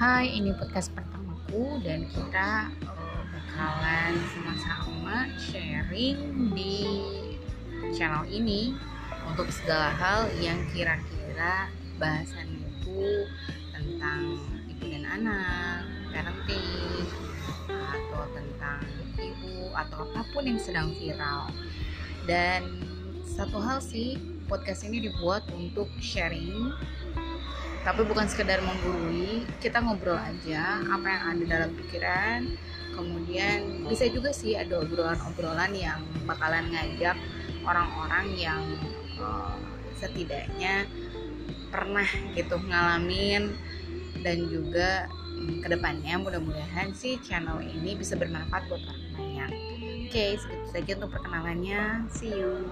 Hai, ini podcast pertamaku dan kita uh, bakalan sama-sama sharing di channel ini untuk segala hal yang kira-kira bahasannya itu tentang ibu dan anak, parenting, atau tentang ibu atau apa pun yang sedang viral. Dan satu hal sih, podcast ini dibuat untuk sharing tapi bukan sekedar menggurui kita ngobrol aja apa yang ada dalam pikiran. Kemudian bisa juga sih ada obrolan-obrolan yang bakalan ngajak orang-orang yang uh, setidaknya pernah gitu ngalamin dan juga um, ke depannya mudah-mudahan sih channel ini bisa bermanfaat buat orang banyak. Oke segitu saja untuk perkenalannya. See you